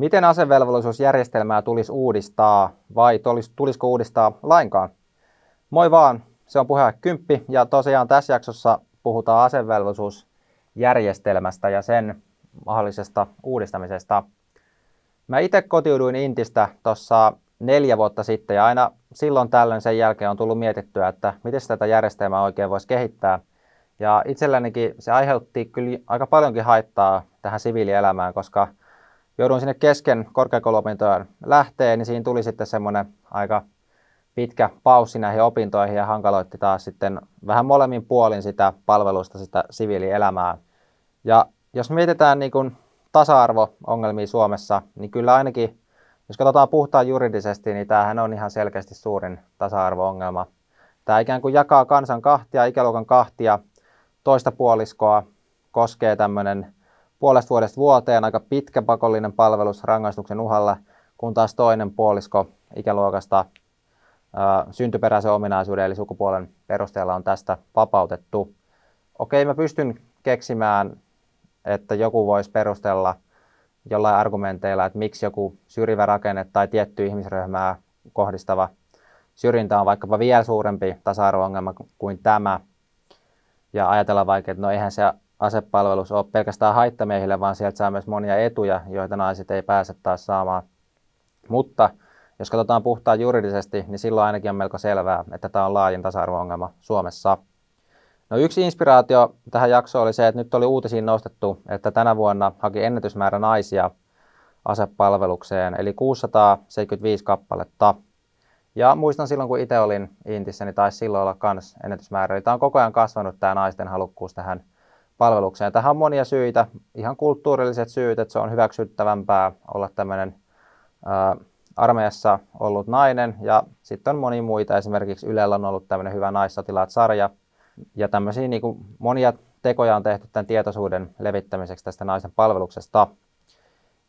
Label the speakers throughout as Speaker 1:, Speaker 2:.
Speaker 1: Miten asevelvollisuusjärjestelmää tulisi uudistaa vai tulisiko uudistaa lainkaan? Moi vaan, se on puheen kymppi ja tosiaan tässä jaksossa puhutaan asevelvollisuusjärjestelmästä ja sen mahdollisesta uudistamisesta. Mä itse kotiuduin Intistä tuossa neljä vuotta sitten ja aina silloin tällöin sen jälkeen on tullut mietittyä, että miten tätä järjestelmää oikein voisi kehittää. Ja itsellänikin se aiheutti kyllä aika paljonkin haittaa tähän siviilielämään, koska jouduin sinne kesken korkeakouluopintojen lähteen, niin siinä tuli sitten semmoinen aika pitkä paussi näihin opintoihin ja hankaloitti taas sitten vähän molemmin puolin sitä palvelusta, sitä siviilielämää. Ja jos mietitään niin kuin tasa-arvo-ongelmia Suomessa, niin kyllä ainakin, jos katsotaan puhtaan juridisesti, niin tämähän on ihan selkeästi suurin tasa-arvo-ongelma. Tämä ikään kuin jakaa kansan kahtia, ikäluokan kahtia, toista puoliskoa koskee tämmöinen puolesta vuodesta vuoteen aika pitkä pakollinen palvelus rangaistuksen uhalla, kun taas toinen puolisko ikäluokasta syntyperäisen ominaisuuden eli sukupuolen perusteella on tästä vapautettu. Okei, mä pystyn keksimään, että joku voisi perustella jollain argumenteilla, että miksi joku syrjivä rakenne tai tietty ihmisryhmää kohdistava syrjintä on vaikkapa vielä suurempi tasa-arvo-ongelma kuin tämä. Ja ajatella vaikka, että no eihän se asepalvelus ole pelkästään haittamiehille, vaan sieltä saa myös monia etuja, joita naiset ei pääse taas saamaan. Mutta jos katsotaan puhtaan juridisesti, niin silloin ainakin on melko selvää, että tämä on laajin tasa-arvo-ongelma Suomessa. No yksi inspiraatio tähän jaksoon oli se, että nyt oli uutisiin nostettu, että tänä vuonna haki ennätysmäärä naisia asepalvelukseen, eli 675 kappaletta. Ja muistan silloin, kun itse olin Intissä, niin taisi silloin olla myös ennätysmäärä. Eli tämä on koko ajan kasvanut tämä naisten halukkuus tähän palvelukseen. Tähän on monia syitä, ihan kulttuurilliset syyt, että se on hyväksyttävämpää olla tämmöinen armeijassa ollut nainen ja sitten on monia muita. Esimerkiksi Ylellä on ollut tämmöinen hyvä naissotilaat-sarja ja tämmöisiä niin kuin monia tekoja on tehty tämän tietoisuuden levittämiseksi tästä naisen palveluksesta.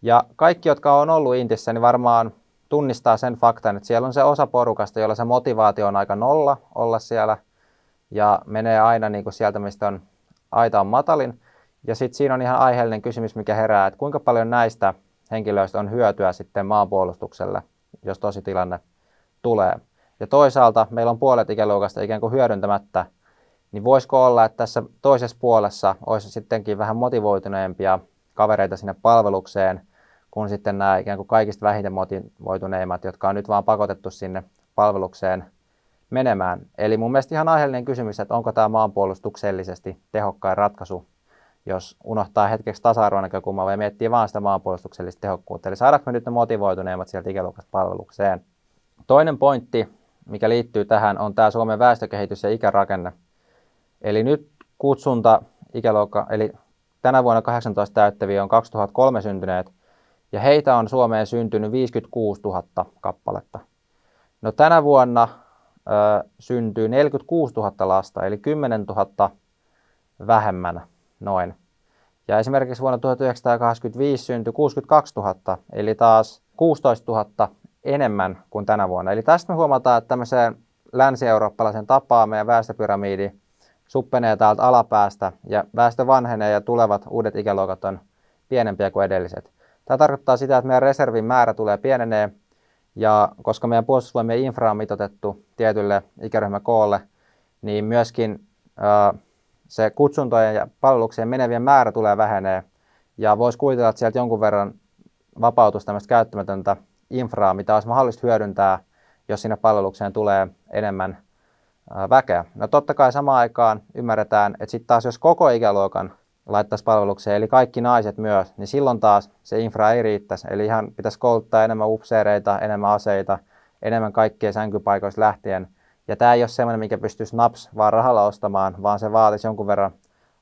Speaker 1: Ja kaikki, jotka on ollut Intissä, niin varmaan tunnistaa sen faktan, että siellä on se osa porukasta, jolla se motivaatio on aika nolla olla siellä ja menee aina niin kuin sieltä, mistä on aita on matalin. Ja sitten siinä on ihan aiheellinen kysymys, mikä herää, että kuinka paljon näistä henkilöistä on hyötyä sitten maanpuolustukselle, jos tosi tilanne tulee. Ja toisaalta meillä on puolet ikäluokasta ikään kuin hyödyntämättä, niin voisiko olla, että tässä toisessa puolessa olisi sittenkin vähän motivoituneempia kavereita sinne palvelukseen, kun sitten nämä ikään kuin kaikista vähiten motivoituneimmat, jotka on nyt vaan pakotettu sinne palvelukseen menemään. Eli mun mielestä ihan aiheellinen kysymys, että onko tämä maanpuolustuksellisesti tehokkain ratkaisu jos unohtaa hetkeksi tasa-arvon näkökulmaa vai miettii vaan sitä maanpuolustuksellista tehokkuutta. Eli saadaanko me nyt ne motivoituneemmat sieltä ikäluokasta palvelukseen. Toinen pointti, mikä liittyy tähän, on tämä Suomen väestökehitys ja ikärakenne. Eli nyt kutsunta ikäluokka, eli tänä vuonna 18 täyttäviä on 2003 syntyneet, ja heitä on Suomeen syntynyt 56 000 kappaletta. No tänä vuonna ö, syntyy 46 000 lasta, eli 10 000 vähemmän noin. Ja esimerkiksi vuonna 1985 syntyi 62 000, eli taas 16 000 enemmän kuin tänä vuonna. Eli tästä me huomataan, että tämmöiseen länsi-eurooppalaisen tapaan meidän väestöpyramidi suppenee täältä alapäästä ja väestö vanhenee ja tulevat uudet ikäluokat on pienempiä kuin edelliset. Tämä tarkoittaa sitä, että meidän reservin määrä tulee pienenee ja koska meidän puolustusvoimien infra on mitotettu tietylle ikäryhmäkoolle, niin myöskin äh, se kutsuntojen ja palveluksien menevien määrä tulee vähenee ja voisi kuvitella, että sieltä jonkun verran vapautus tämmöistä käyttämätöntä infraa, mitä olisi mahdollista hyödyntää, jos sinne palvelukseen tulee enemmän väkeä. No totta kai samaan aikaan ymmärretään, että sitten taas jos koko ikäluokan laittaisi palvelukseen, eli kaikki naiset myös, niin silloin taas se infra ei riittäisi. Eli ihan pitäisi kouluttaa enemmän upseereita, enemmän aseita, enemmän kaikkia sänkypaikoista lähtien – ja tämä ei ole semmoinen, mikä pystyisi naps vaan rahalla ostamaan, vaan se vaatisi jonkun verran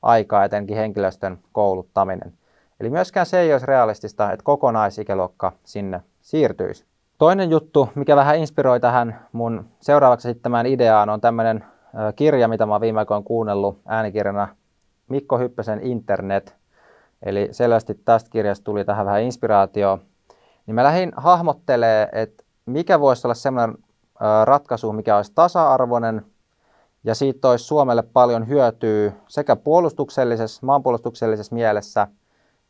Speaker 1: aikaa, etenkin henkilöstön kouluttaminen. Eli myöskään se ei olisi realistista, että kokonaisikäluokka sinne siirtyisi. Toinen juttu, mikä vähän inspiroi tähän mun seuraavaksi esittämään ideaan, on tämmöinen kirja, mitä mä oon viime aikoina kuunnellut äänikirjana Mikko Hyppösen Internet. Eli selvästi tästä kirjasta tuli tähän vähän inspiraatio. Niin mä lähdin hahmottelee, että mikä voisi olla semmoinen ratkaisu, mikä olisi tasa-arvoinen ja siitä olisi Suomelle paljon hyötyä sekä puolustuksellisessa, maanpuolustuksellisessa mielessä,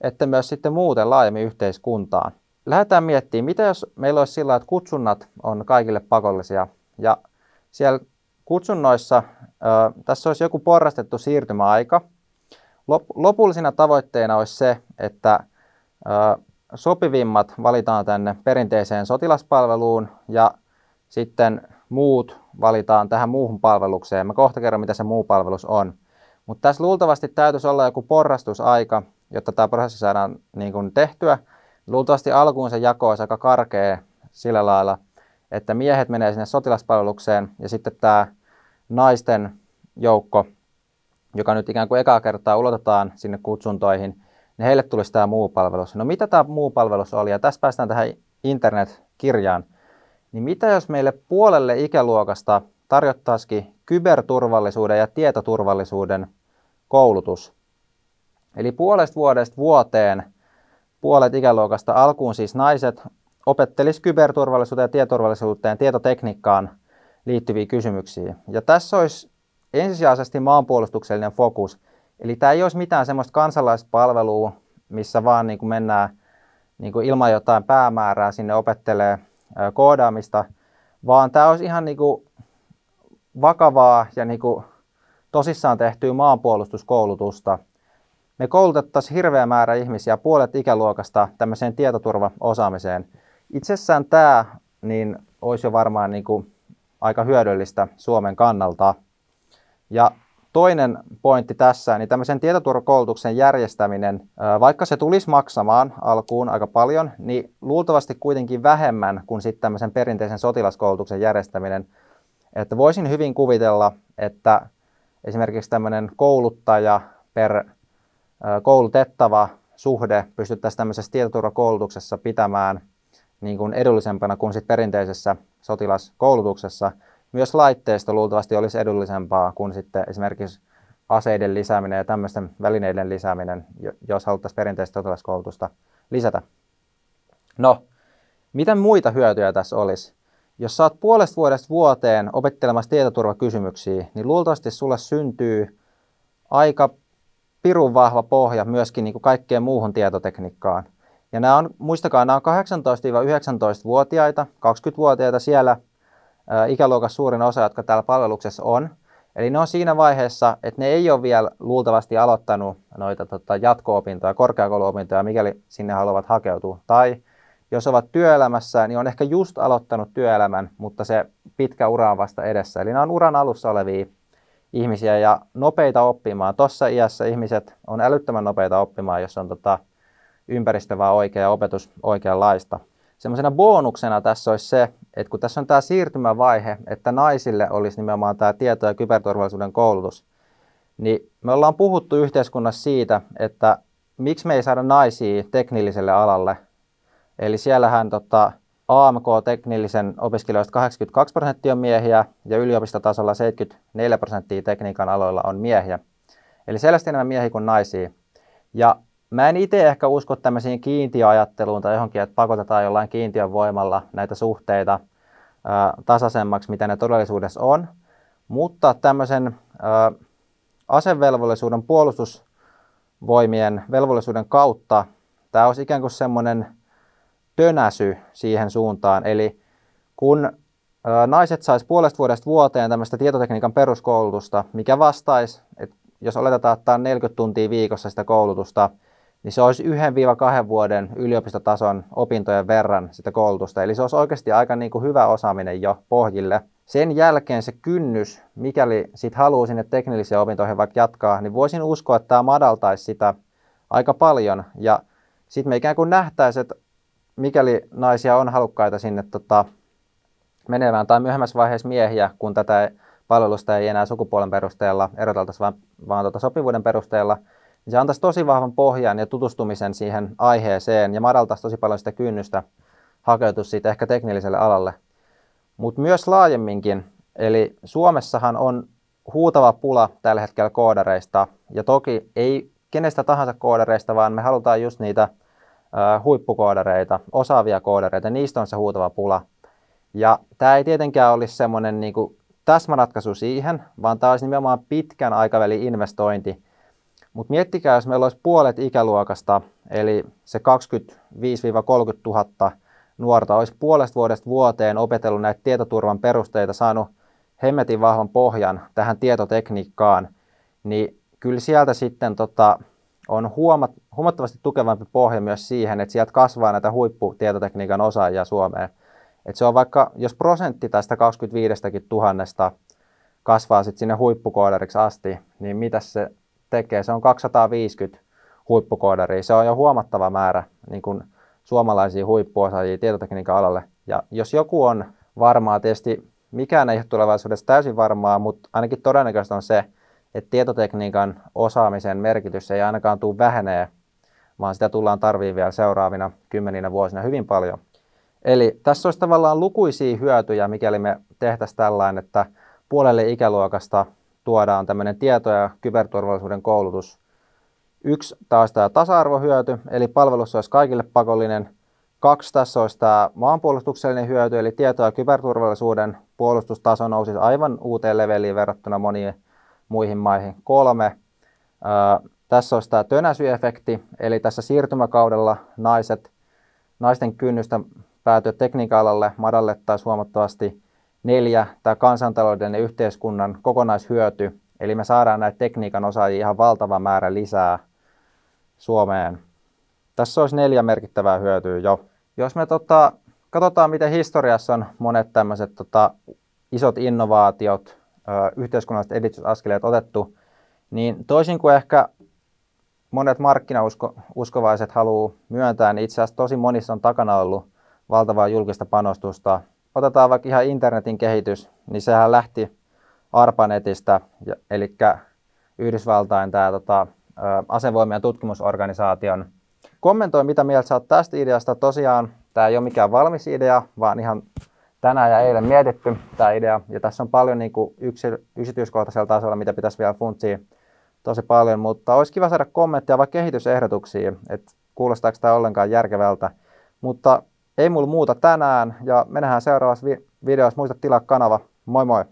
Speaker 1: että myös sitten muuten laajemmin yhteiskuntaan. lähdetään miettimään, mitä jos meillä olisi sillä, että kutsunnat on kaikille pakollisia ja siellä kutsunnoissa tässä olisi joku porrastettu siirtymäaika. Lop, lopullisena tavoitteena olisi se, että sopivimmat valitaan tänne perinteiseen sotilaspalveluun ja sitten muut valitaan tähän muuhun palvelukseen. Mä kohta kerron, mitä se muu palvelus on. Mutta tässä luultavasti täytyisi olla joku porrastusaika, jotta tämä prosessi saadaan niin kuin tehtyä. Luultavasti alkuun se jako olisi aika karkea sillä lailla, että miehet menee sinne sotilaspalvelukseen ja sitten tämä naisten joukko, joka nyt ikään kuin ekaa kertaa ulotetaan sinne kutsuntoihin, niin heille tulisi tämä muu palvelus. No mitä tämä muu palvelus oli? Ja tässä päästään tähän internet-kirjaan. Niin mitä jos meille puolelle ikäluokasta tarjottaisikin kyberturvallisuuden ja tietoturvallisuuden koulutus? Eli puolesta vuodesta vuoteen puolet ikäluokasta, alkuun siis naiset, opettelisi kyberturvallisuuteen ja tietoturvallisuuteen, tietotekniikkaan liittyviä kysymyksiä. Ja tässä olisi ensisijaisesti maanpuolustuksellinen fokus. Eli tämä ei olisi mitään semmoista kansalaispalvelua, missä vaan niin kuin mennään niin kuin ilman jotain päämäärää sinne opettelee koodaamista, vaan tämä olisi ihan niin kuin vakavaa ja niin kuin tosissaan tehtyä maanpuolustuskoulutusta. Me koulutettaisiin hirveä määrä ihmisiä, puolet ikäluokasta, tämmöiseen tietoturvaosaamiseen. Itsessään tämä niin olisi jo varmaan niin kuin aika hyödyllistä Suomen kannalta. Ja toinen pointti tässä, niin tämmöisen tietoturvakoulutuksen järjestäminen, vaikka se tulisi maksamaan alkuun aika paljon, niin luultavasti kuitenkin vähemmän kuin sitten tämmöisen perinteisen sotilaskoulutuksen järjestäminen. Että voisin hyvin kuvitella, että esimerkiksi tämmöinen kouluttaja per koulutettava suhde pystyttäisiin tämmöisessä tietoturvakoulutuksessa pitämään niin kuin edullisempana kuin sit perinteisessä sotilaskoulutuksessa. Myös laitteisto luultavasti olisi edullisempaa kuin sitten esimerkiksi aseiden lisääminen ja tämmöisten välineiden lisääminen, jos haluttaisiin perinteistä sotilaskoulutusta lisätä. No, mitä muita hyötyjä tässä olisi? Jos saat puolesta vuodesta vuoteen opettelemassa tietoturvakysymyksiä, niin luultavasti sulle syntyy aika pirun vahva pohja myöskin niin kuin kaikkeen muuhun tietotekniikkaan. Ja nämä on, muistakaa, nämä on 18-19-vuotiaita, 20-vuotiaita siellä ää, ikäluokassa suurin osa, jotka täällä palveluksessa on. Eli ne on siinä vaiheessa, että ne ei ole vielä luultavasti aloittanut noita tota, jatko-opintoja, korkeakouluopintoja, mikäli sinne haluavat hakeutua. Tai jos ovat työelämässä, niin on ehkä just aloittanut työelämän, mutta se pitkä ura on vasta edessä. Eli nämä on uran alussa olevia ihmisiä ja nopeita oppimaan. Tuossa iässä ihmiset on älyttömän nopeita oppimaan, jos on tota, ympäristö vaan oikea ja opetus oikeanlaista. Semmoisena bonuksena tässä olisi se, että kun tässä on tämä siirtymävaihe, että naisille olisi nimenomaan tämä tieto- ja kyberturvallisuuden koulutus, niin me ollaan puhuttu yhteiskunnassa siitä, että miksi me ei saada naisia teknilliselle alalle. Eli siellähän tota, AMK-teknillisen opiskelijoista 82 prosenttia on miehiä ja yliopistotasolla 74 prosenttia tekniikan aloilla on miehiä. Eli selvästi enemmän miehiä kuin naisia. Ja mä en itse ehkä usko tämmöisiin kiintiöajatteluun tai johonkin, että pakotetaan jollain kiintiön voimalla näitä suhteita tasaisemmaksi, mitä ne todellisuudessa on. Mutta tämmöisen asevelvollisuuden puolustusvoimien velvollisuuden kautta tämä olisi ikään kuin semmoinen tönäsy siihen suuntaan. Eli kun naiset sais puolesta vuodesta vuoteen tämmöistä tietotekniikan peruskoulutusta, mikä vastaisi, että jos oletetaan, että on 40 tuntia viikossa sitä koulutusta, niin se olisi 1-2 vuoden yliopistotason opintojen verran sitä koulutusta. Eli se olisi oikeasti aika niin kuin hyvä osaaminen jo pohjille. Sen jälkeen se kynnys, mikäli sit haluaa sinne teknillisiin opintoihin vaikka jatkaa, niin voisin uskoa, että tämä madaltaisi sitä aika paljon. Ja sitten me ikään kuin nähtäisiin, että mikäli naisia on halukkaita sinne tota, menevään tai myöhemmässä vaiheessa miehiä, kun tätä palvelusta ei enää sukupuolen perusteella eroteltaisi, vaan, vaan tota sopivuuden perusteella, niin se antaisi tosi vahvan pohjan ja tutustumisen siihen aiheeseen ja madaltaisi tosi paljon sitä kynnystä hakeutua siitä ehkä teknilliselle alalle. Mutta myös laajemminkin, eli Suomessahan on huutava pula tällä hetkellä koodareista, ja toki ei kenestä tahansa koodareista, vaan me halutaan just niitä huippukoodareita, osaavia koodareita, niistä on se huutava pula. Ja tämä ei tietenkään olisi semmoinen niin täsmäratkaisu siihen, vaan tämä olisi nimenomaan pitkän aikavälin investointi. Mutta miettikää, jos meillä olisi puolet ikäluokasta, eli se 25-30 000 nuorta olisi puolesta vuodesta vuoteen opetellut näitä tietoturvan perusteita, saanut hemmetin vahvan pohjan tähän tietotekniikkaan, niin kyllä sieltä sitten tota, on huomat, huomattavasti tukevampi pohja myös siihen, että sieltä kasvaa näitä huipputietotekniikan osaajia Suomeen. Et se on vaikka, jos prosentti tästä 25 tuhannesta kasvaa sitten sinne huippukoodariksi asti, niin mitä se tekee? Se on 250 huippukoodaria. Se on jo huomattava määrä niin kuin suomalaisia huippuosaajia tietotekniikan alalle. Ja jos joku on varmaa, tietysti mikään ei ole tulevaisuudessa täysin varmaa, mutta ainakin todennäköistä on se, että tietotekniikan osaamisen merkitys ei ainakaan tule vähenee, vaan sitä tullaan tarviin vielä seuraavina kymmeninä vuosina hyvin paljon. Eli tässä olisi tavallaan lukuisia hyötyjä, mikäli me tehtäisiin tällainen, että puolelle ikäluokasta tuodaan tämmöinen tieto- ja kyberturvallisuuden koulutus. Yksi taas tämä tasa-arvohyöty, eli palvelus olisi kaikille pakollinen. Kaksi tässä olisi tämä maanpuolustuksellinen hyöty, eli tieto- ja kyberturvallisuuden puolustustaso nousisi aivan uuteen leveliin verrattuna moniin muihin maihin. Kolme, ää, tässä olisi tämä tönäsyefekti, eli tässä siirtymäkaudella naiset, naisten kynnystä päätyä tekniikka-alalle madallettaisiin huomattavasti. Neljä, tämä kansantalouden ja yhteiskunnan kokonaishyöty, eli me saadaan näitä tekniikan osaajia ihan valtava määrä lisää Suomeen. Tässä olisi neljä merkittävää hyötyä jo. Jos me tota, katsotaan, miten historiassa on monet tämmöiset tota, isot innovaatiot, yhteiskunnalliset edistysaskeleet otettu, niin toisin kuin ehkä monet markkinauskovaiset haluaa myöntää, niin itse asiassa tosi monissa on takana ollut valtavaa julkista panostusta. Otetaan vaikka ihan internetin kehitys, niin sehän lähti ARPANETista, eli Yhdysvaltain tämä tota, asevoimien tutkimusorganisaation. Kommentoi, mitä mieltä sä oot tästä ideasta. Tosiaan tämä ei ole mikään valmis idea, vaan ihan tänään ja eilen mietitty tämä idea. Ja tässä on paljon niin kuin yksi, yksityiskohtaisella tasolla, mitä pitäisi vielä funtsia tosi paljon, mutta olisi kiva saada kommentteja vai kehitysehdotuksia, että kuulostaako tämä ollenkaan järkevältä. Mutta ei mulla muuta tänään ja me nähdään seuraavassa videossa. Muista tilaa kanava. Moi moi!